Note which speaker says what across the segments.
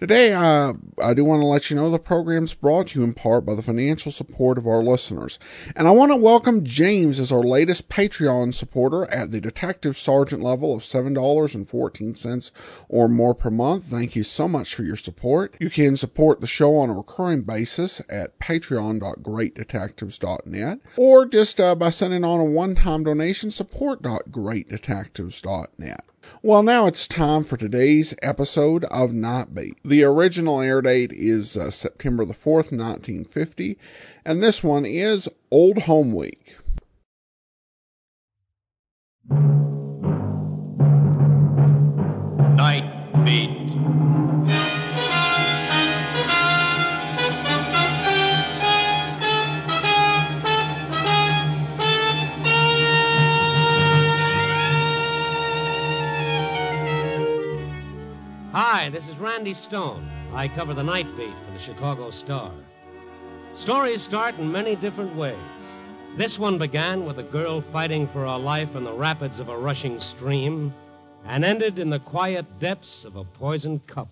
Speaker 1: Today, uh, I do want to let you know the program's brought to you in part by the financial support of our listeners. And I want to welcome James as our latest Patreon supporter at the Detective Sergeant level of $7.14 or more per month. Thank you so much for your support. You can support the show on a recurring basis at patreon.greatdetectives.net or just uh, by sending on a one-time donation support.greatdetectives.net. Well, now it's time for today's episode of Nightbeat. The original air date is uh, September the 4th, 1950, and this one is Old Home Week.
Speaker 2: Randy Stone. I cover the night beat for the Chicago Star. Stories start in many different ways. This one began with a girl fighting for her life in the rapids of a rushing stream and ended in the quiet depths of a poisoned cup.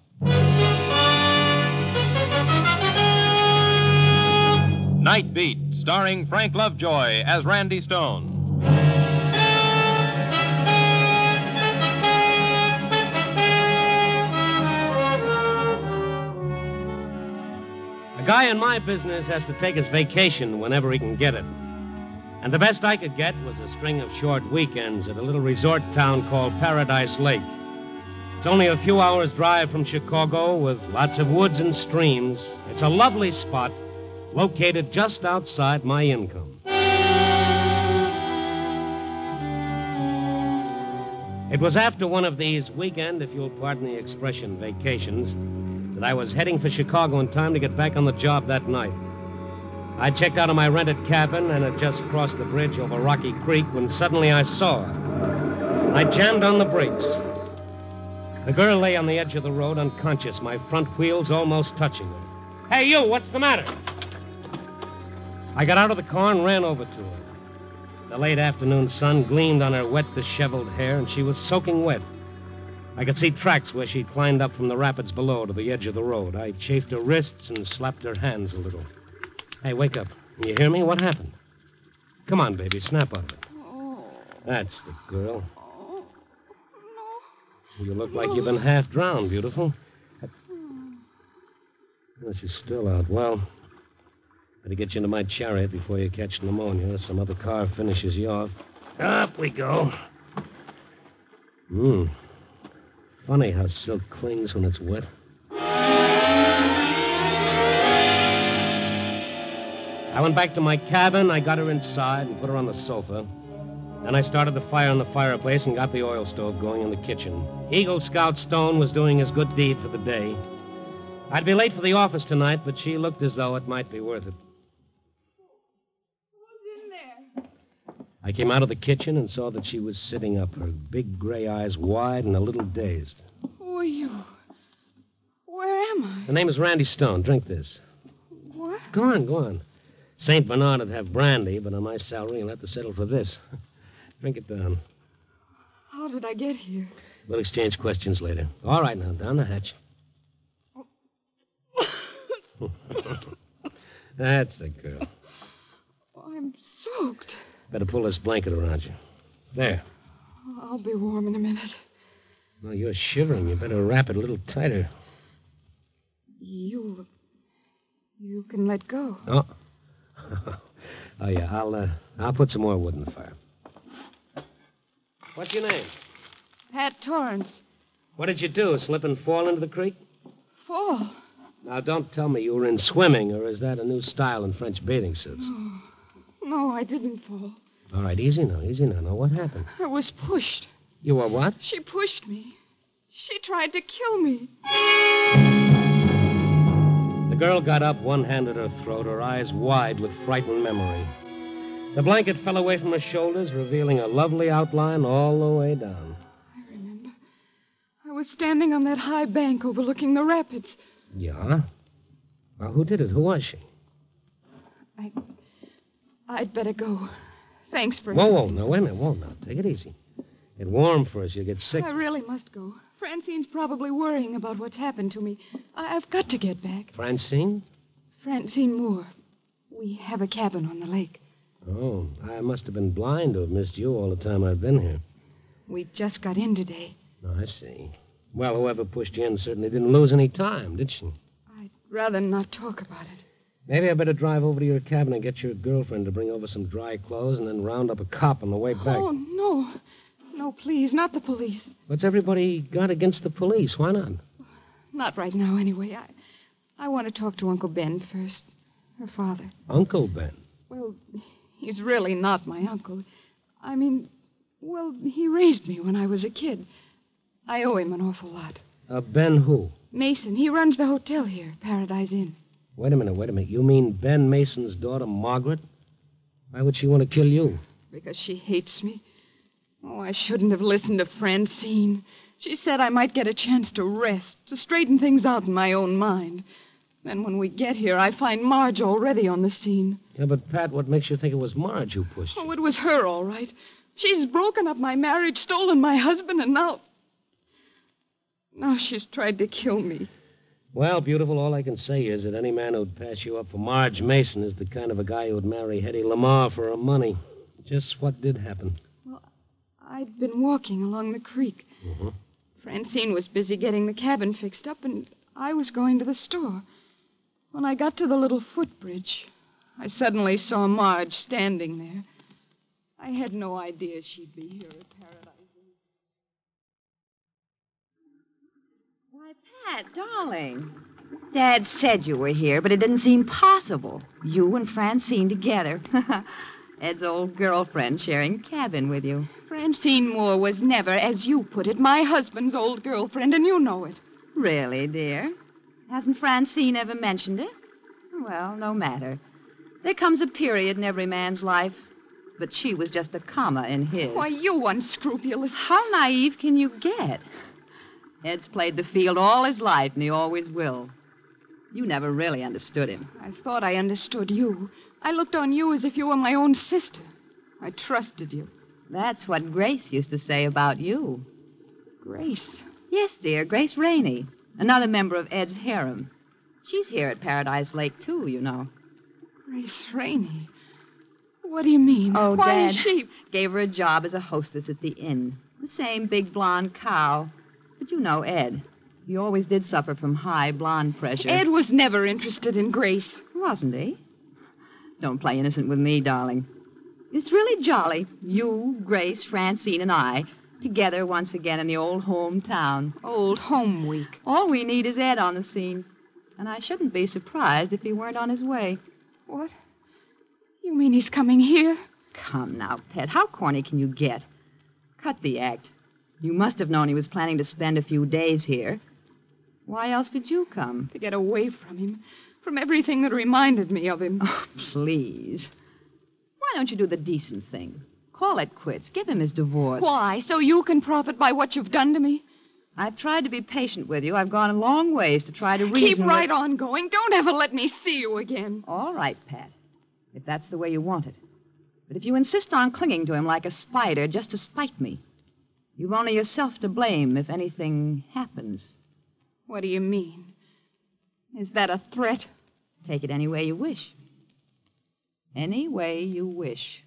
Speaker 3: Night Beat, starring Frank Lovejoy as Randy Stone.
Speaker 2: Guy in my business has to take his vacation whenever he can get it. And the best I could get was a string of short weekends at a little resort town called Paradise Lake. It's only a few hours' drive from Chicago with lots of woods and streams. It's a lovely spot located just outside my income. It was after one of these weekend, if you'll pardon the expression, vacations, that I was heading for Chicago in time to get back on the job that night. I checked out of my rented cabin and had just crossed the bridge over Rocky Creek when suddenly I saw her. I jammed on the brakes. The girl lay on the edge of the road unconscious, my front wheels almost touching her. Hey, you, what's the matter? I got out of the car and ran over to her. The late afternoon sun gleamed on her wet, disheveled hair, and she was soaking wet. I could see tracks where she'd climbed up from the rapids below to the edge of the road. I chafed her wrists and slapped her hands a little. Hey, wake up. Can you hear me? What happened? Come on, baby. Snap out of it. That's the girl. You look like you've been half drowned, beautiful. Well, she's still out. Well, better get you into my chariot before you catch pneumonia or some other car finishes you off. Up we go. Hmm. Funny how silk clings when it's wet. I went back to my cabin. I got her inside and put her on the sofa. Then I started the fire in the fireplace and got the oil stove going in the kitchen. Eagle Scout Stone was doing his good deed for the day. I'd be late for the office tonight, but she looked as though it might be worth it.
Speaker 4: Who's in there?
Speaker 2: I came out of the kitchen and saw that she was sitting up, her big gray eyes wide and a little dazed.
Speaker 4: Who are you? Where am I?
Speaker 2: The name is Randy Stone. Drink this.
Speaker 4: What?
Speaker 2: Go on, go on. St. Bernard would have brandy, but on my salary, you'll have to settle for this. Drink it down.
Speaker 4: How did I get here?
Speaker 2: We'll exchange questions later. All right, now, down the hatch. That's the girl.
Speaker 4: I'm soaked.
Speaker 2: Better pull this blanket around you. There.
Speaker 4: I'll be warm in a minute.
Speaker 2: Well, you're shivering. You better wrap it a little tighter.
Speaker 4: You. You can let go.
Speaker 2: Oh. oh yeah, I'll uh, I'll put some more wood in the fire. What's your name?
Speaker 4: Pat Torrance.
Speaker 2: What did you do? Slip and fall into the creek?
Speaker 4: Fall.
Speaker 2: Now, don't tell me you were in swimming, or is that a new style in French bathing suits?
Speaker 4: No, I didn't fall.
Speaker 2: All right, easy now, easy now. Now, what happened?
Speaker 4: I was pushed.
Speaker 2: You were what?
Speaker 4: She pushed me. She tried to kill me.
Speaker 2: The girl got up, one hand at her throat, her eyes wide with frightened memory. The blanket fell away from her shoulders, revealing a lovely outline all the way down.
Speaker 4: I remember. I was standing on that high bank overlooking the rapids.
Speaker 2: Yeah? Well, who did it? Who was she?
Speaker 4: I. I'd better go. Thanks for.
Speaker 2: Whoa, whoa, no, wait a minute. Whoa, now, take it easy. Get warm first. You'll get sick.
Speaker 4: I really must go. Francine's probably worrying about what's happened to me. I- I've got to get back.
Speaker 2: Francine?
Speaker 4: Francine Moore. We have a cabin on the lake.
Speaker 2: Oh, I must have been blind to have missed you all the time I've been here.
Speaker 4: We just got in today.
Speaker 2: Oh, I see. Well, whoever pushed you in certainly didn't lose any time, did she?
Speaker 4: I'd rather not talk about it.
Speaker 2: Maybe I better drive over to your cabin and get your girlfriend to bring over some dry clothes and then round up a cop on the way back.
Speaker 4: Oh, no. No, please, not the police.
Speaker 2: What's everybody got against the police? Why not?
Speaker 4: Not right now, anyway. I, I want to talk to Uncle Ben first. Her father.
Speaker 2: Uncle Ben.
Speaker 4: Well, he's really not my uncle. I mean, well, he raised me when I was a kid. I owe him an awful lot.
Speaker 2: Uh, ben who?
Speaker 4: Mason, he runs the hotel here, Paradise Inn.
Speaker 2: Wait a minute, wait a minute. You mean Ben Mason's daughter, Margaret? Why would she want to kill you?
Speaker 4: Because she hates me. Oh, I shouldn't have listened to Francine. She said I might get a chance to rest, to straighten things out in my own mind. Then when we get here, I find Marge already on the scene.
Speaker 2: Yeah, but Pat, what makes you think it was Marge who pushed you?
Speaker 4: Oh, it was her, all right. She's broken up my marriage, stolen my husband, and now. Now she's tried to kill me.
Speaker 2: Well, beautiful, all I can say is that any man who'd pass you up for Marge Mason is the kind of a guy who'd marry Hedy Lamarr for her money. Just what did happen.
Speaker 4: Well, I'd been walking along the creek.
Speaker 2: Mhm.
Speaker 4: Francine was busy getting the cabin fixed up, and I was going to the store. When I got to the little footbridge, I suddenly saw Marge standing there. I had no idea she'd be here at Paradise.
Speaker 5: Pat, darling. Dad said you were here, but it didn't seem possible. You and Francine together. Ed's old girlfriend sharing a cabin with you.
Speaker 4: Francine Moore was never, as you put it, my husband's old girlfriend, and you know it.
Speaker 5: Really, dear? Hasn't Francine ever mentioned it? Well, no matter. There comes a period in every man's life, but she was just a comma in his.
Speaker 4: Why, you unscrupulous.
Speaker 5: How naive can you get? Ed's played the field all his life, and he always will. You never really understood him.
Speaker 4: I thought I understood you. I looked on you as if you were my own sister. I trusted you.
Speaker 5: That's what Grace used to say about you.
Speaker 4: Grace.
Speaker 5: Yes, dear, Grace Rainey, another member of Ed's harem. She's here at Paradise Lake, too, you know.
Speaker 4: Grace Rainey. What do you mean?
Speaker 5: Oh,
Speaker 4: Why
Speaker 5: Dad
Speaker 4: is she.
Speaker 5: gave her a job as a hostess at the inn. The same big blonde cow. But you know Ed. He always did suffer from high blonde pressure.
Speaker 4: Ed was never interested in Grace.
Speaker 5: Wasn't he? Don't play innocent with me, darling. It's really jolly. You, Grace, Francine, and I, together once again in the old hometown.
Speaker 4: Old home week.
Speaker 5: All we need is Ed on the scene. And I shouldn't be surprised if he weren't on his way.
Speaker 4: What? You mean he's coming here?
Speaker 5: Come now, Pet. How corny can you get? Cut the act. You must have known he was planning to spend a few days here. Why else did you come?
Speaker 4: To get away from him. From everything that reminded me of him.
Speaker 5: Oh, please. Why don't you do the decent thing? Call it quits. Give him his divorce.
Speaker 4: Why? So you can profit by what you've done to me?
Speaker 5: I've tried to be patient with you. I've gone a long ways to try to reason.
Speaker 4: Keep right
Speaker 5: with...
Speaker 4: on going. Don't ever let me see you again.
Speaker 5: All right, Pat. If that's the way you want it. But if you insist on clinging to him like a spider just to spite me, you've only yourself to blame if anything happens.
Speaker 4: What do you mean? Is that a threat?
Speaker 5: Take it any way you wish. Any way you wish.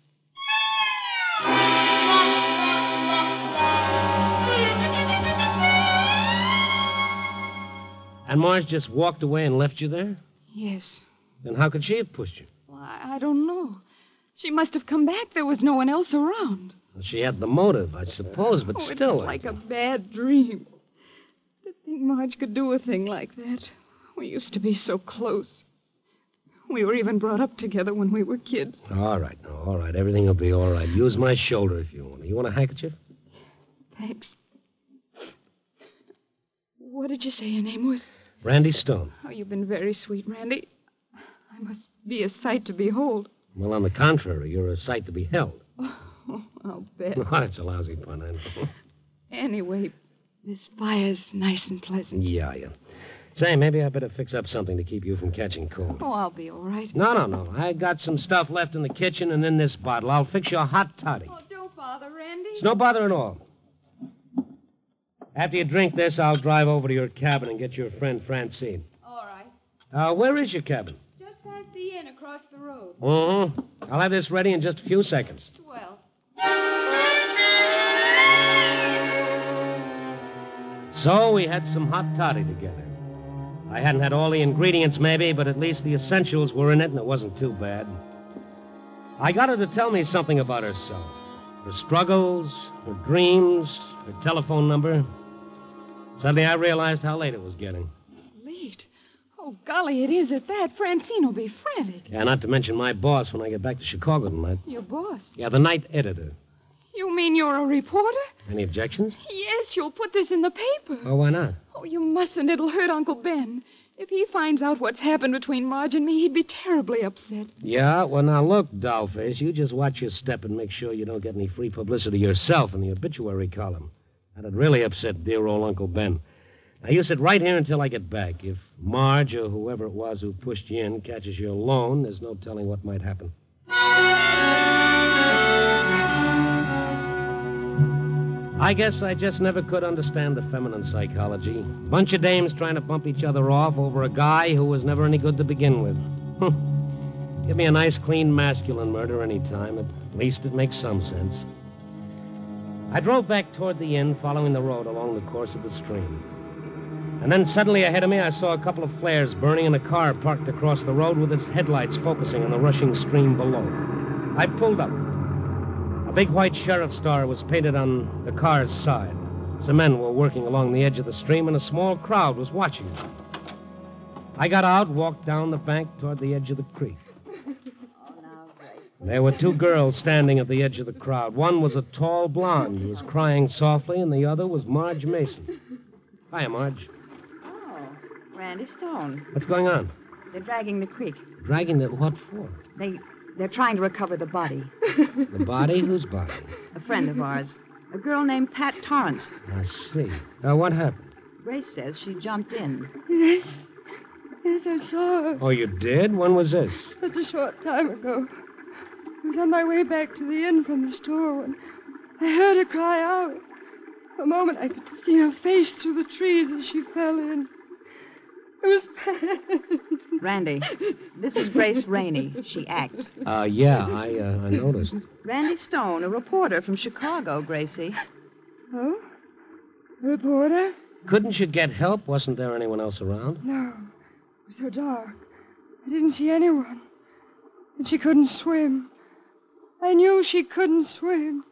Speaker 2: And Marge just walked away and left you there?
Speaker 4: Yes.
Speaker 2: Then how could she have pushed you?
Speaker 4: Well, I, I don't know. She must have come back. There was no one else around.
Speaker 2: Well, she had the motive, I suppose, but
Speaker 4: oh, it's
Speaker 2: still.
Speaker 4: like a bad dream. To think Marge could do a thing like that. We used to be so close. We were even brought up together when we were kids.
Speaker 2: All right, now, all right. Everything will be all right. Use my shoulder if you want. You want a handkerchief?
Speaker 4: Thanks. What did you say your name was?
Speaker 2: Randy Stone.
Speaker 4: Oh, you've been very sweet, Randy. I must be a sight to behold.
Speaker 2: Well, on the contrary, you're a sight to be held.
Speaker 4: Oh, I'll bet.
Speaker 2: Oh, that's a lousy pun, I know.
Speaker 4: Anyway, this fire's nice and pleasant.
Speaker 2: yeah, yeah. Say, maybe I better fix up something to keep you from catching cold.
Speaker 4: Oh, I'll be all right.
Speaker 2: No, no, no. I got some stuff left in the kitchen and in this bottle. I'll fix you a hot toddy.
Speaker 4: Oh, don't bother, Randy.
Speaker 2: It's no bother at all. After you drink this, I'll drive over to your cabin and get your friend Francine.
Speaker 4: All right.
Speaker 2: Uh, where is your cabin?
Speaker 4: Just past the inn across the road.
Speaker 2: Uh-huh. I'll have this ready in just a few seconds.
Speaker 4: Well.
Speaker 2: So we had some hot toddy together. I hadn't had all the ingredients, maybe, but at least the essentials were in it, and it wasn't too bad. I got her to tell me something about herself her struggles, her dreams, her telephone number. Suddenly I realized how late it was getting.
Speaker 4: Late. Oh, golly, it is at that. Francine will be frantic.
Speaker 2: Yeah, not to mention my boss when I get back to Chicago tonight.
Speaker 4: Your boss.
Speaker 2: Yeah, the night editor.
Speaker 4: You mean you're a reporter?
Speaker 2: Any objections?
Speaker 4: Yes, you'll put this in the paper.
Speaker 2: Oh, why not?
Speaker 4: Oh, you mustn't. It'll hurt Uncle Ben. If he finds out what's happened between Marge and me, he'd be terribly upset.
Speaker 2: Yeah, well, now look, dollface, you just watch your step and make sure you don't get any free publicity yourself in the obituary column. That'd really upset dear old Uncle Ben. Now, you sit right here until I get back. If Marge or whoever it was who pushed you in catches you alone, there's no telling what might happen. I guess I just never could understand the feminine psychology. Bunch of dames trying to bump each other off over a guy who was never any good to begin with. Give me a nice, clean, masculine murder any time. At least it makes some sense. I drove back toward the inn, following the road along the course of the stream. And then suddenly ahead of me, I saw a couple of flares burning in a car parked across the road with its headlights focusing on the rushing stream below. I pulled up. A big white sheriff's star was painted on the car's side. Some men were working along the edge of the stream, and a small crowd was watching them. I got out, walked down the bank toward the edge of the creek. There were two girls standing at the edge of the crowd. One was a tall blonde who was crying softly, and the other was Marge Mason. Hiya, Marge.
Speaker 5: Oh, Randy Stone.
Speaker 2: What's going on?
Speaker 5: They're dragging the creek.
Speaker 2: Dragging the what for?
Speaker 5: They they're trying to recover the body.
Speaker 2: The body? Whose body?
Speaker 5: A friend of ours. A girl named Pat Torrance.
Speaker 2: I see. Now, what happened?
Speaker 5: Grace says she jumped in.
Speaker 4: Yes. Yes, I saw her
Speaker 2: Oh, you did? When was this?
Speaker 4: just a short time ago. I was on my way back to the inn from the store when I heard her cry out. For a moment, I could see her face through the trees as she fell in. It was Pat.
Speaker 5: Randy, this is Grace Rainey. She acts.
Speaker 2: Uh, yeah, I, uh, I noticed.
Speaker 5: Randy Stone, a reporter from Chicago, Gracie.
Speaker 4: Oh? Reporter?
Speaker 2: Couldn't you get help? Wasn't there anyone else around?
Speaker 4: No. It was so dark. I didn't see anyone. And she couldn't swim. I knew she couldn't swim.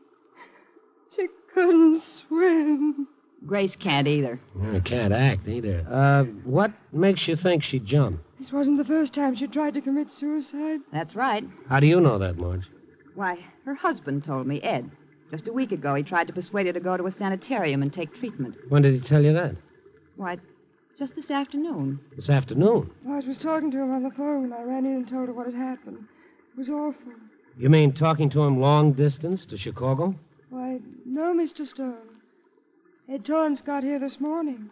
Speaker 4: She couldn't swim.
Speaker 5: Grace can't either.
Speaker 2: I can't act either. Uh, what makes you think she jumped?
Speaker 4: This wasn't the first time she tried to commit suicide.
Speaker 5: That's right.
Speaker 2: How do you know that, Marge?
Speaker 5: Why, her husband told me, Ed. Just a week ago, he tried to persuade her to go to a sanitarium and take treatment.
Speaker 2: When did he tell you that?
Speaker 5: Why, just this afternoon.
Speaker 2: This afternoon.
Speaker 4: Marge was talking to him on the phone. I ran in and told her what had happened. It was awful.
Speaker 2: You mean talking to him long distance to Chicago?
Speaker 4: Why, no, Mr. Stone. Ed Torrance got here this morning.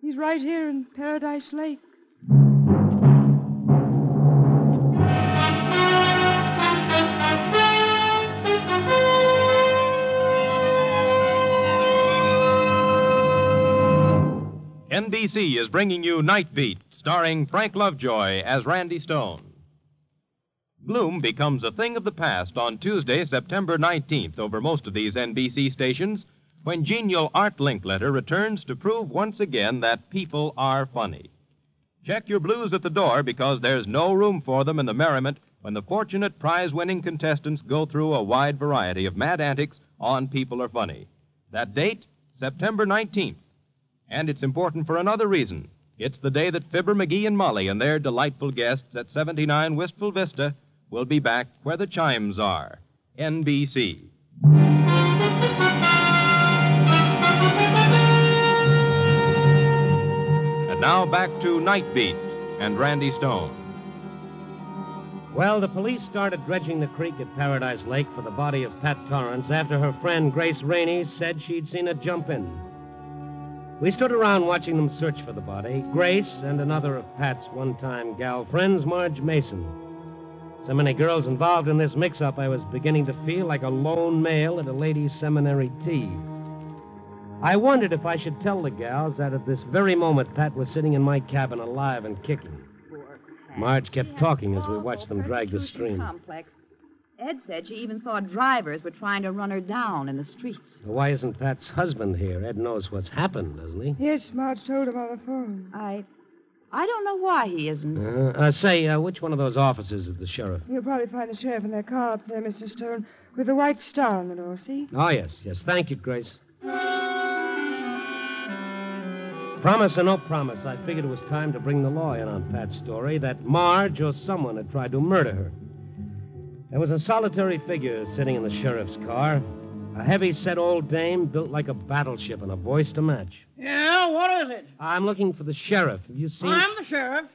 Speaker 4: He's right here in Paradise Lake.
Speaker 3: NBC is bringing you Night Beat, starring Frank Lovejoy as Randy Stone. Gloom becomes a thing of the past on Tuesday, September 19th, over most of these NBC stations, when genial Art Linkletter returns to prove once again that people are funny. Check your blues at the door because there's no room for them in the merriment when the fortunate prize winning contestants go through a wide variety of mad antics on People Are Funny. That date, September 19th. And it's important for another reason. It's the day that Fibber, McGee, and Molly and their delightful guests at 79 Wistful Vista will be back where the chimes are. NBC. Now back to Nightbeat and Randy Stone.
Speaker 2: Well, the police started dredging the creek at Paradise Lake for the body of Pat Torrance after her friend Grace Rainey said she'd seen it jump in. We stood around watching them search for the body Grace and another of Pat's one time gal friends, Marge Mason. So many girls involved in this mix up, I was beginning to feel like a lone male at a ladies' seminary tea. I wondered if I should tell the gals that at this very moment Pat was sitting in my cabin alive and kicking. Marge kept talking as we watched them drag the stream.
Speaker 5: Complex. Ed said she even thought drivers were trying to run her down in the streets.
Speaker 2: Why isn't Pat's husband here? Ed knows what's happened, doesn't he?
Speaker 6: Yes, Marge told him on the phone.
Speaker 5: I. I don't know why he isn't.
Speaker 2: Uh, uh, say, uh, which one of those officers is the sheriff?
Speaker 6: You'll probably find the sheriff in their car up there, Mr. Stone, with the white star on the door, see?
Speaker 2: Oh, yes, yes. Thank you, Grace. Promise or no promise, I figured it was time to bring the law in on Pat's story that Marge or someone had tried to murder her. There was a solitary figure sitting in the sheriff's car, a heavy set old dame built like a battleship and a voice to match.
Speaker 7: Yeah, what is it?
Speaker 2: I'm looking for the sheriff. Have you seen.
Speaker 7: I'm the sheriff.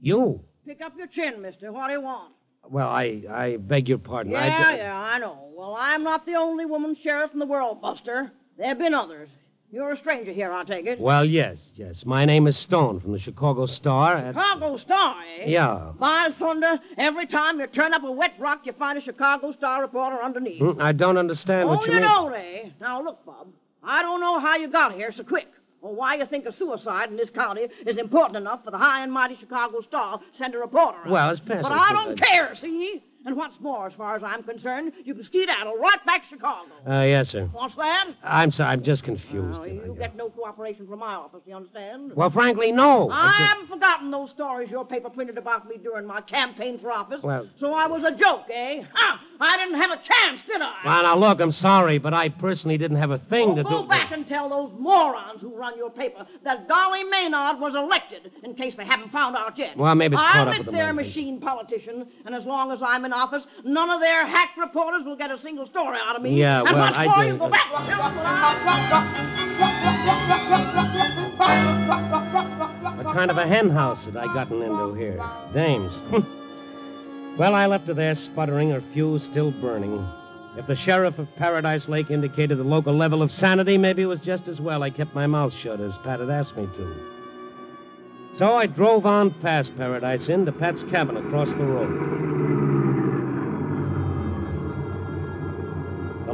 Speaker 2: You?
Speaker 7: Pick up your chin, mister. What do you want?
Speaker 2: Well, I, I beg your pardon.
Speaker 7: Yeah,
Speaker 2: d-
Speaker 7: yeah, I know. Well, I'm not the only woman sheriff in the world, Buster. There have been others. You're a stranger here, I take it.
Speaker 2: Well, yes, yes. My name is Stone from the Chicago Star. At...
Speaker 7: Chicago Star, eh?
Speaker 2: Yeah.
Speaker 7: By thunder, every time you turn up a wet rock, you find a Chicago Star reporter underneath.
Speaker 2: Hmm, I don't understand
Speaker 7: oh,
Speaker 2: what you,
Speaker 7: you
Speaker 2: mean.
Speaker 7: don't, eh? Now, look, Bob. I don't know how you got here so quick, or why you think a suicide in this county is important enough for the high and mighty Chicago Star to send a reporter.
Speaker 2: Well, it's past
Speaker 7: But I don't care, see? And what's more, as far as I'm concerned, you can skedaddle right back to Chicago.
Speaker 2: Uh, yes, sir.
Speaker 7: What's that?
Speaker 2: I'm sorry. I'm just confused.
Speaker 7: Well, you get no cooperation from my office, you understand?
Speaker 2: Well, frankly, no.
Speaker 7: I
Speaker 2: just-
Speaker 7: haven't forgotten those stories your paper printed about me during my campaign for office.
Speaker 2: Well-
Speaker 7: So I was a joke, eh? Ha! I didn't have a chance, did I?
Speaker 2: Well, now, look, I'm sorry, but I personally didn't have a thing
Speaker 7: Oh,
Speaker 2: to
Speaker 7: go
Speaker 2: do.
Speaker 7: back and tell those morons who run your paper that Dolly Maynard was elected, in case they haven't found out yet.
Speaker 2: Well, maybe it's caught
Speaker 7: I'm
Speaker 2: up with lately.
Speaker 7: machine politician, and as long as I'm in office, none of their hack reporters will get a single story out of me.
Speaker 2: Yeah,
Speaker 7: and
Speaker 2: well,
Speaker 7: what's
Speaker 2: I
Speaker 7: more,
Speaker 2: do-
Speaker 7: you go back.
Speaker 2: What kind of a hen house had I gotten into here? Dames. well, I left her there sputtering, her fuse still burning. If the sheriff of Paradise Lake indicated the local level of sanity, maybe it was just as well I kept my mouth shut as Pat had asked me to. So I drove on past Paradise Inn to Pat's cabin across the road.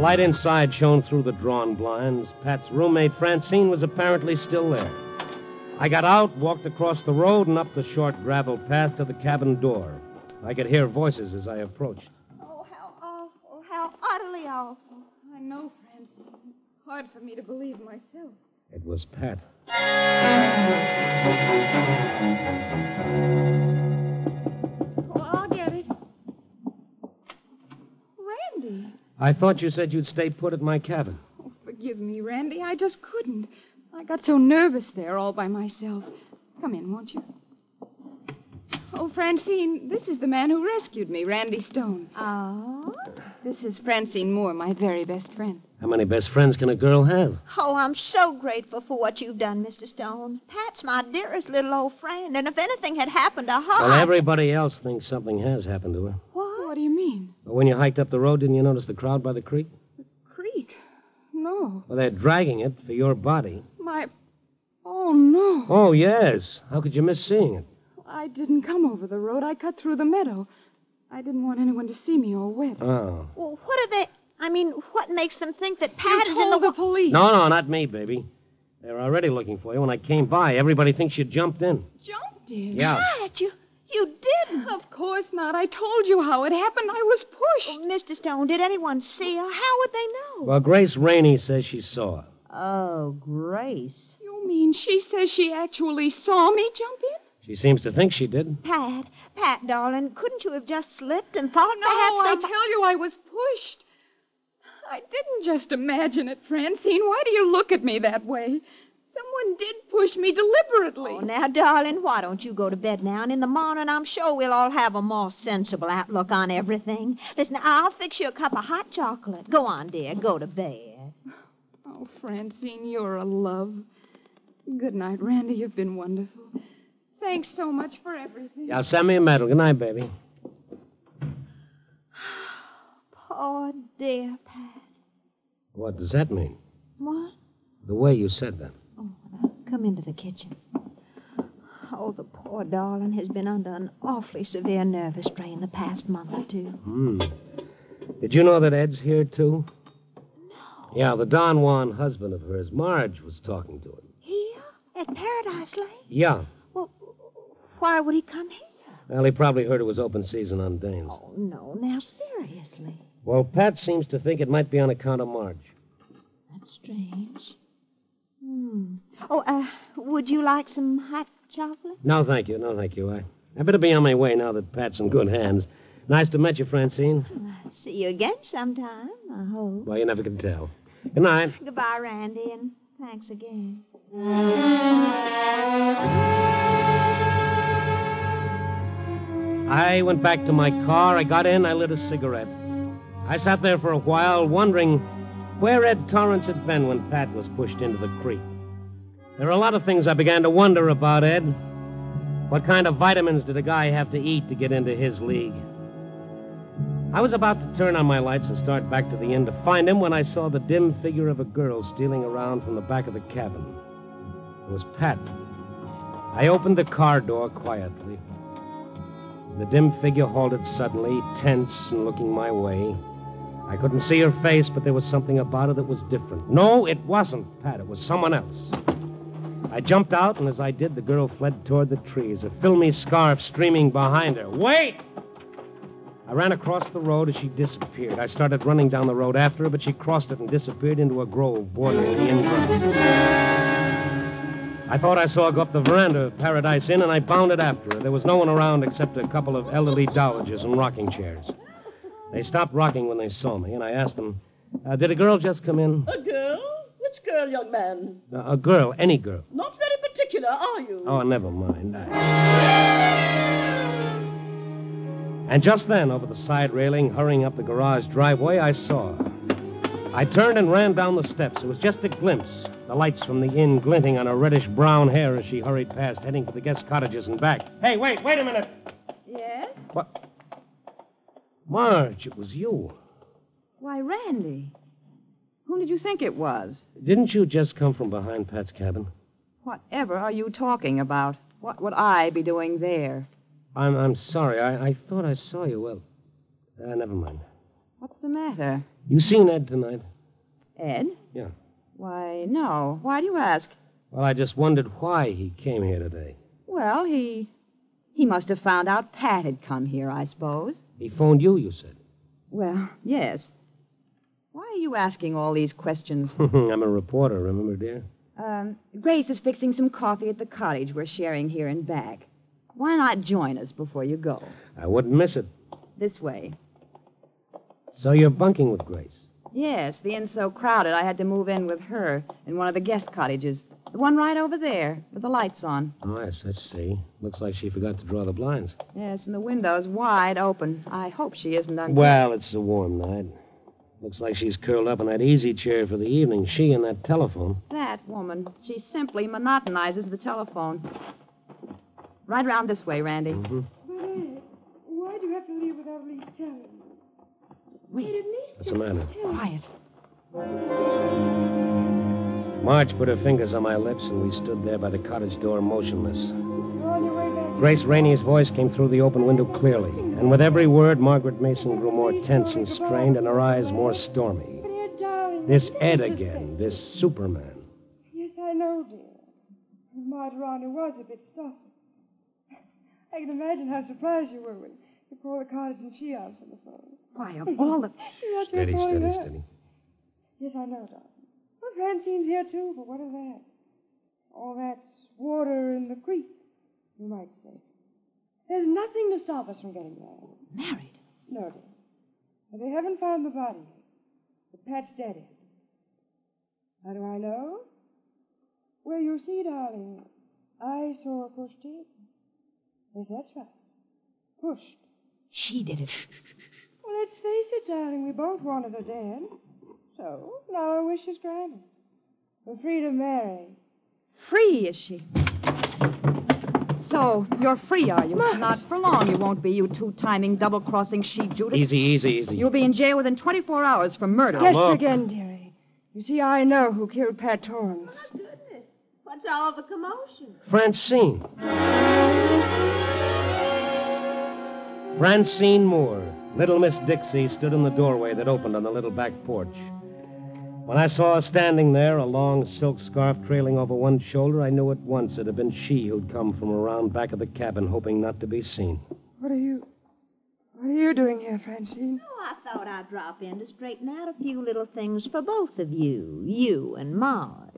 Speaker 2: Light inside shone through the drawn blinds. Pat's roommate, Francine, was apparently still there. I got out, walked across the road, and up the short gravel path to the cabin door. I could hear voices as I approached.
Speaker 4: Oh, how awful. How utterly awful. I know, Francine. It's hard for me to believe myself.
Speaker 2: It was Pat. I thought you said you'd stay put at my cabin.
Speaker 4: Oh, forgive me, Randy. I just couldn't. I got so nervous there all by myself. Come in, won't you? Oh, Francine, this is the man who rescued me, Randy Stone.
Speaker 5: Oh?
Speaker 4: This is Francine Moore, my very best friend.
Speaker 2: How many best friends can a girl have?
Speaker 8: Oh, I'm so grateful for what you've done, Mr. Stone. Pat's my dearest little old friend, and if anything had happened to her.
Speaker 2: Well, everybody else thinks something has happened to her.
Speaker 8: What?
Speaker 4: What do you mean?
Speaker 2: But when you hiked up the road, didn't you notice the crowd by the creek?
Speaker 4: The creek? No.
Speaker 2: Well, they're dragging it for your body.
Speaker 4: My. Oh, no.
Speaker 2: Oh, yes. How could you miss seeing it?
Speaker 4: I didn't come over the road. I cut through the meadow. I didn't want anyone to see me all wet.
Speaker 2: Oh.
Speaker 8: Well, what are they? I mean, what makes them think that
Speaker 4: You
Speaker 8: Pat is in
Speaker 4: told
Speaker 8: the.
Speaker 4: the police.
Speaker 2: No, no, not me, baby. They were already looking for you. When I came by, everybody thinks you jumped in.
Speaker 4: Jumped in.
Speaker 2: Yeah.
Speaker 8: Pat, you, you didn't.
Speaker 4: Of course not. I told you how it happened. I was pushed.
Speaker 8: Oh, Mr. Stone, did anyone see her? How would they know?
Speaker 2: Well, Grace Rainey says she saw her.
Speaker 5: Oh, Grace.
Speaker 4: You mean she says she actually saw me jump in?
Speaker 2: She seems to think she did.
Speaker 8: Pat, Pat, darling, couldn't you have just slipped and thought
Speaker 4: No, I
Speaker 8: perhaps some-
Speaker 4: tell you, I was pushed. I didn't just imagine it, Francine. Why do you look at me that way? Someone did push me deliberately.
Speaker 8: Oh, now, darling, why don't you go to bed now? And in the morning, I'm sure we'll all have a more sensible outlook on everything. Listen, I'll fix you a cup of hot chocolate. Go on, dear. Go to bed.
Speaker 4: Oh, Francine, you're a love. Good night, Randy. You've been wonderful. Thanks so much for everything.
Speaker 2: Yeah, send me a medal. Good night, baby.
Speaker 8: Poor dear Pat.
Speaker 2: What does that mean?
Speaker 8: What?
Speaker 2: The way you said that.
Speaker 8: Oh, come into the kitchen. Oh, the poor darling has been under an awfully severe nervous strain the past month or two.
Speaker 2: Hmm. Did you know that Ed's here, too?
Speaker 8: No.
Speaker 2: Yeah, the Don Juan husband of hers, Marge, was talking to him.
Speaker 8: Here? At Paradise Lake?
Speaker 2: Yeah.
Speaker 8: Well, why would he come here?
Speaker 2: Well, he probably heard it was open season on Danes.
Speaker 8: Oh, no. Now, seriously.
Speaker 2: Well, Pat seems to think it might be on account of Marge.
Speaker 8: That's strange. Hmm. Oh, uh, would you like some hot chocolate?
Speaker 2: No, thank you. No, thank you. I, I better be on my way now that Pat's in good hands. Nice to meet you, Francine.
Speaker 8: Well, see you again sometime, I hope.
Speaker 2: Well, you never can tell. Good night.
Speaker 8: Goodbye, Randy, and thanks again.
Speaker 2: I went back to my car. I got in. I lit a cigarette. I sat there for a while, wondering where Ed Torrance had been when Pat was pushed into the creek. There are a lot of things I began to wonder about Ed. What kind of vitamins did a guy have to eat to get into his league? I was about to turn on my lights and start back to the inn to find him when I saw the dim figure of a girl stealing around from the back of the cabin. It was Pat. I opened the car door quietly. The dim figure halted suddenly, tense and looking my way. I couldn't see her face, but there was something about her that was different. No, it wasn't Pat. It was someone else. I jumped out, and as I did, the girl fled toward the trees, a filmy scarf streaming behind her. Wait! I ran across the road as she disappeared. I started running down the road after her, but she crossed it and disappeared into a grove bordering the inn grounds. I thought I saw her go up the veranda of Paradise Inn, and I bounded after her. There was no one around except a couple of elderly dowagers in rocking chairs. They stopped rocking when they saw me, and I asked them, uh, Did a girl just come in?
Speaker 7: A girl? Which girl, young man?
Speaker 2: Uh, a girl, any girl.
Speaker 7: Not very particular, are you?
Speaker 2: Oh, never mind. And just then, over the side railing, hurrying up the garage driveway, I saw her. I turned and ran down the steps. It was just a glimpse, the lights from the inn glinting on her reddish brown hair as she hurried past, heading for the guest cottages and back. Hey, wait, wait a minute.
Speaker 5: Yes?
Speaker 2: What? Marge, it was you.
Speaker 5: Why, Randy. Whom did you think it was?
Speaker 2: Didn't you just come from behind Pat's cabin?
Speaker 5: Whatever are you talking about? What would I be doing there?
Speaker 2: I'm, I'm sorry. I, I thought I saw you. Well, uh, never mind.
Speaker 5: What's the matter?
Speaker 2: You seen Ed tonight?
Speaker 5: Ed?
Speaker 2: Yeah.
Speaker 5: Why, no. Why do you ask?
Speaker 2: Well, I just wondered why he came here today.
Speaker 5: Well, he. He must have found out Pat had come here, I suppose.
Speaker 2: He phoned you, you said.
Speaker 5: Well, yes. Why are you asking all these questions?
Speaker 2: I'm a reporter, remember, dear?
Speaker 5: Um, Grace is fixing some coffee at the cottage we're sharing here and back. Why not join us before you go?
Speaker 2: I wouldn't miss it.
Speaker 5: This way.
Speaker 2: So you're bunking with Grace?
Speaker 5: Yes, the inn's so crowded I had to move in with her in one of the guest cottages. The one right over there, with the lights on.
Speaker 2: Oh, yes, I see. Looks like she forgot to draw the blinds.
Speaker 5: Yes, and the window's wide open. I hope she isn't un-
Speaker 2: Well, it's a warm night. Looks like she's curled up in that easy chair for the evening. She and that telephone.
Speaker 5: That woman. She simply monotonizes the telephone. Right round this way, Randy.
Speaker 2: Mm-hmm.
Speaker 6: But, Ed, why'd you have to leave without at least telling me?
Speaker 5: Wait.
Speaker 6: At least
Speaker 2: What's the matter?
Speaker 5: Quiet.
Speaker 2: Marge put her fingers on my lips, and we stood there by the cottage door motionless.
Speaker 6: You're on your way back.
Speaker 2: Grace Rainey's voice came through the open window clearly, and with every word, Margaret Mason grew more tense and strained, and her eyes more stormy.
Speaker 6: But, darling.
Speaker 2: This Ed again, this Superman.
Speaker 6: Yes, I know, dear. Margarita was a bit stuffy. I can imagine how surprised you were when you called the cottage and she answered the phone.
Speaker 5: Why, of all the.
Speaker 6: That's
Speaker 2: Steady,
Speaker 6: what
Speaker 2: steady, steady.
Speaker 6: Yes, I know, darling. Francine's here, too, but what of that? All that's water in the creek, you might say. There's nothing to stop us from getting married.
Speaker 5: Married.
Speaker 6: No, dear. But they haven't found the body yet. But Pat's dead. Ed. How do I know? Well, you see, darling, I saw her pushed in. Yes, that's right. Pushed.
Speaker 5: She did it.
Speaker 6: Well, let's face it, darling. We both wanted her dead. So, now our wish is granted. We're free to marry.
Speaker 5: Free, is she? So, you're free, are you? Not for long, you won't be, you two-timing, double-crossing she-Judas.
Speaker 2: Easy, easy, easy.
Speaker 5: You'll be in jail within 24 hours for murder.
Speaker 6: Yes,
Speaker 2: look.
Speaker 6: again, dearie. You see, I know who killed Pat Torrance.
Speaker 8: Oh, goodness. What's all the commotion?
Speaker 2: Francine. Francine Moore. Little Miss Dixie stood in the doorway that opened on the little back porch. When I saw her standing there, a long silk scarf trailing over one shoulder, I knew at once it had been she who'd come from around back of the cabin, hoping not to be seen.
Speaker 6: What are you. What are you doing here, Francine?
Speaker 8: Oh, I thought I'd drop in to straighten out a few little things for both of you, you and Marge.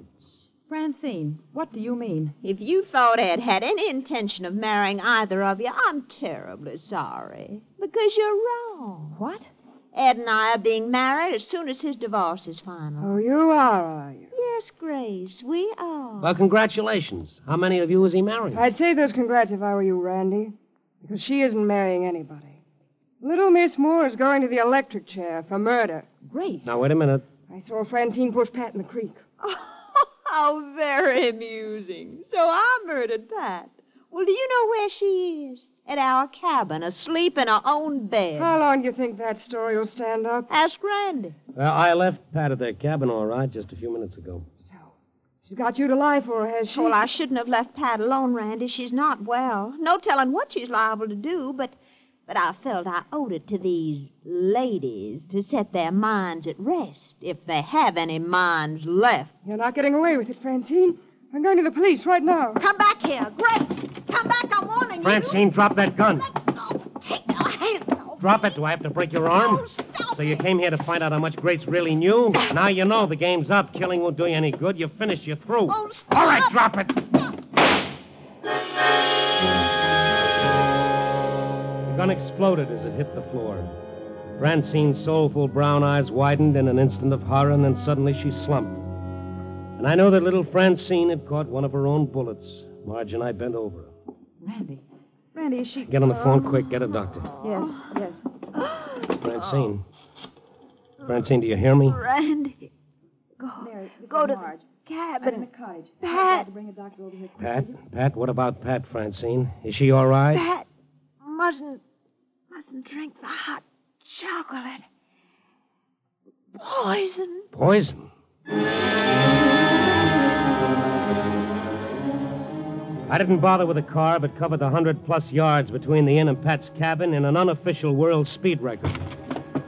Speaker 5: Francine, what do you mean?
Speaker 8: If you thought Ed had any intention of marrying either of you, I'm terribly sorry. Because you're wrong.
Speaker 5: What?
Speaker 8: Ed and I are being married as soon as his divorce is final.
Speaker 6: Oh, you are, are you?
Speaker 8: Yes, Grace, we are.
Speaker 2: Well, congratulations. How many of you is he marrying?
Speaker 6: I'd say those congrats if I were you, Randy. Because she isn't marrying anybody. Little Miss Moore is going to the electric chair for murder.
Speaker 5: Grace.
Speaker 2: Now, wait a minute.
Speaker 6: I saw Francine push Pat in the creek.
Speaker 8: Oh, how very amusing. So I murdered Pat. Well, do you know where she is? At our cabin, asleep in her own bed.
Speaker 6: How long do you think that story will stand up?
Speaker 8: Ask Randy.
Speaker 2: Well, I left Pat at their cabin, all right, just a few minutes ago.
Speaker 6: So, she's got you to lie for her, has she?
Speaker 8: Well, I shouldn't have left Pat alone, Randy. She's not well. No telling what she's liable to do, but but I felt I owed it to these ladies to set their minds at rest, if they have any minds left.
Speaker 6: You're not getting away with it, Francine. I'm going to the police right now.
Speaker 8: Come back here, Grace. Come back, I'm warning you.
Speaker 2: Francine, drop that gun.
Speaker 8: Let go. Take your hands off.
Speaker 2: Drop it. Do I have to break your arm?
Speaker 8: Stop
Speaker 2: So you came here to find out how much Grace really knew? Now you know the game's up. Killing won't do you any good. You're finished. You're through.
Speaker 8: Oh, stop.
Speaker 2: All right, drop it. The gun exploded as it hit the floor. Francine's soulful brown eyes widened in an instant of horror, and then suddenly she slumped. And I know that little Francine had caught one of her own bullets. Marge and I bent over her.
Speaker 5: Randy. Randy, is she.
Speaker 2: Get on the phone quick. Get a oh. doctor.
Speaker 5: Yes, yes.
Speaker 2: Francine. Francine, do you hear me?
Speaker 8: Randy. Go.
Speaker 5: Mary,
Speaker 8: Go to
Speaker 5: Marge.
Speaker 8: the
Speaker 5: I'm in the cottage.
Speaker 8: Pat.
Speaker 5: To bring a doctor over here.
Speaker 2: Pat? Pat? What about Pat, Francine? Is she all right?
Speaker 8: Pat mustn't mustn't drink the hot chocolate. Poison.
Speaker 2: Poison. I didn't bother with a car, but covered the hundred plus yards between the inn and Pat's cabin in an unofficial world speed record.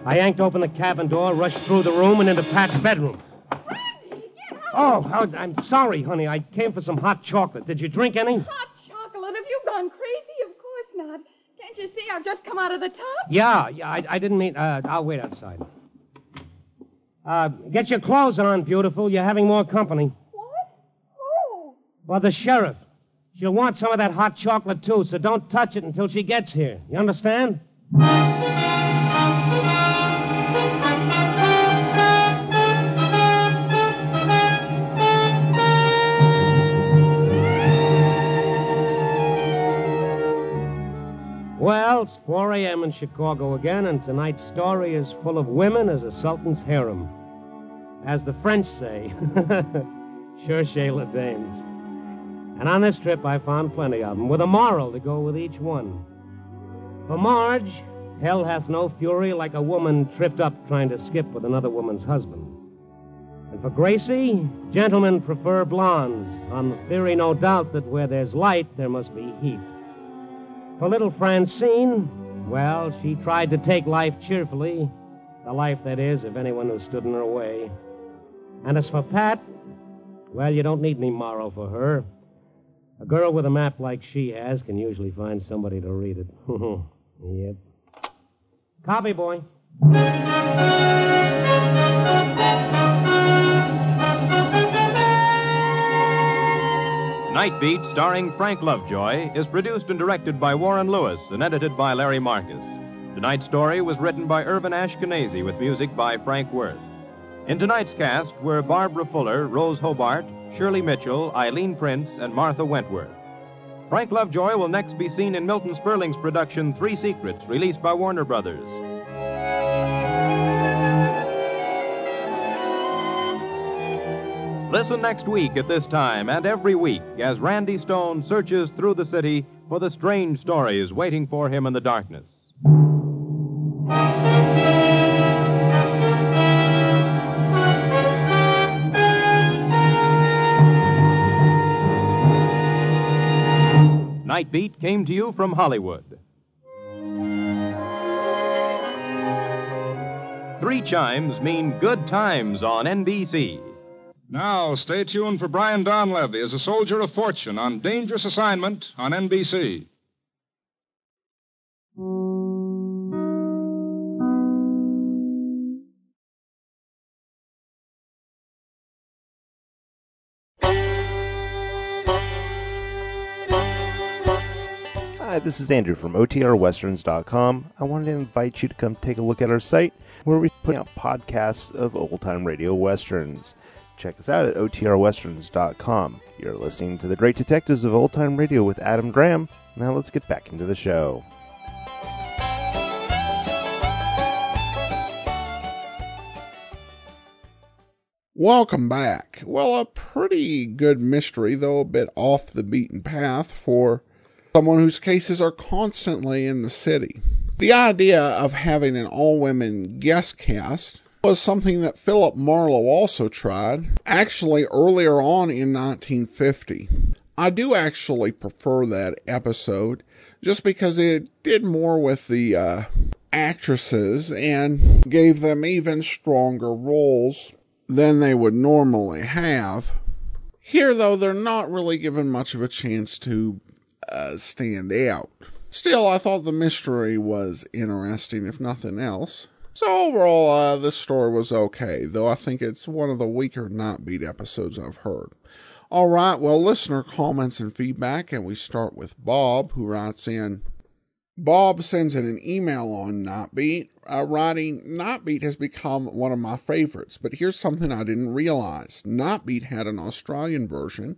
Speaker 2: I yanked open the cabin door, rushed through the room, and into Pat's bedroom. Randy, get home. Oh, I'm sorry, honey. I came for some hot chocolate. Did you drink any?
Speaker 4: Hot chocolate? Have you gone crazy? Of course not. Can't you see I've just come out of the tub?
Speaker 2: Yeah, yeah. I, I didn't mean. Uh, I'll wait outside. Uh, get your clothes on, beautiful. You're having more company.
Speaker 4: What? Who?
Speaker 2: Well, the sheriff. She'll want some of that hot chocolate, too, so don't touch it until she gets here. You understand? Well, it's 4 a.m. in Chicago again, and tonight's story is full of women as a sultan's harem. As the French say, cherchez les dames. And on this trip, I found plenty of them, with a moral to go with each one. For Marge, hell hath no fury like a woman tripped up trying to skip with another woman's husband. And for Gracie, gentlemen prefer blondes, on the theory, no doubt, that where there's light, there must be heat. For little Francine, well, she tried to take life cheerfully, the life, that is, of anyone who stood in her way. And as for Pat, well, you don't need any moral for her. A girl with a map like she has can usually find somebody to read it. yep. Copy, boy.
Speaker 3: Night Beat, starring Frank Lovejoy, is produced and directed by Warren Lewis and edited by Larry Marcus. Tonight's story was written by Irvin Ashkenazi with music by Frank Worth. In tonight's cast were Barbara Fuller, Rose Hobart, Shirley Mitchell, Eileen Prince, and Martha Wentworth. Frank Lovejoy will next be seen in Milton Sperling's production Three Secrets, released by Warner Brothers. Listen next week at this time and every week as Randy Stone searches through the city for the strange stories waiting for him in the darkness. Night Beat came to you from Hollywood. Three chimes mean good times on NBC.
Speaker 9: Now, stay tuned for Brian Donlevy as a soldier of fortune on Dangerous Assignment on NBC.
Speaker 10: Hi, this is Andrew from OTRWesterns.com. I wanted to invite you to come take a look at our site where we put out podcasts of old time radio westerns. Check us out at OTRWesterns.com. You're listening to The Great Detectives of Old Time Radio with Adam Graham. Now let's get back into the show.
Speaker 1: Welcome back. Well, a pretty good mystery, though a bit off the beaten path for someone whose cases are constantly in the city. The idea of having an all women guest cast was something that Philip Marlowe also tried, actually earlier on in 1950. I do actually prefer that episode just because it did more with the uh, actresses and gave them even stronger roles than they would normally have. Here, though, they're not really given much of a chance to uh, stand out. Still, I thought the mystery was interesting, if nothing else. So overall, uh, this story was okay, though I think it's one of the weaker Night Beat episodes I've heard. All right, well, listener comments and feedback, and we start with Bob, who writes in. Bob sends in an email on Night Beat, uh, writing, Night Beat has become one of my favorites, but here's something I didn't realize. Night Beat had an Australian version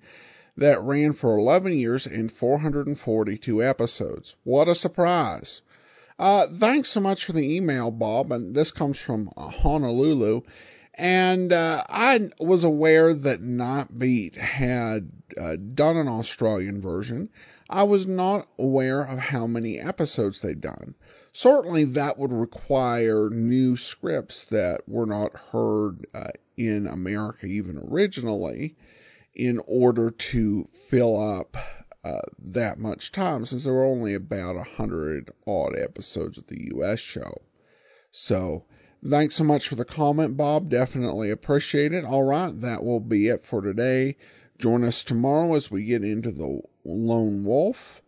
Speaker 1: that ran for 11 years and 442 episodes. What a surprise! Uh, thanks so much for the email, Bob. And this comes from uh, Honolulu. And uh, I was aware that Night Beat had uh, done an Australian version. I was not aware of how many episodes they'd done. Certainly, that would require new scripts that were not heard uh, in America even originally in order to fill up uh, that much time since there were only about a hundred odd episodes of the US show. So thanks so much for the comment, Bob. Definitely appreciate it. All right, that will be it for today. Join us tomorrow as we get into the Lone Wolf.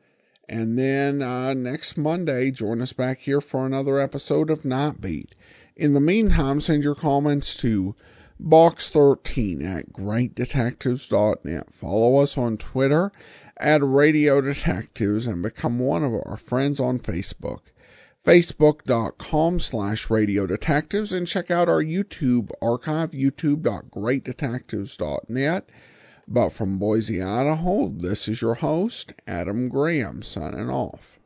Speaker 1: And then uh, next Monday, join us back here for another episode of Night Beat. In the meantime, send your comments to box13 at greatdetectives.net. Follow us on Twitter at Radio Detectives and become one of our friends on Facebook. Facebook.com slash Radio Detectives and check out our YouTube archive, youtube.greatdetectives.net. But from Boise, Idaho, this is your host, Adam Graham, signing off.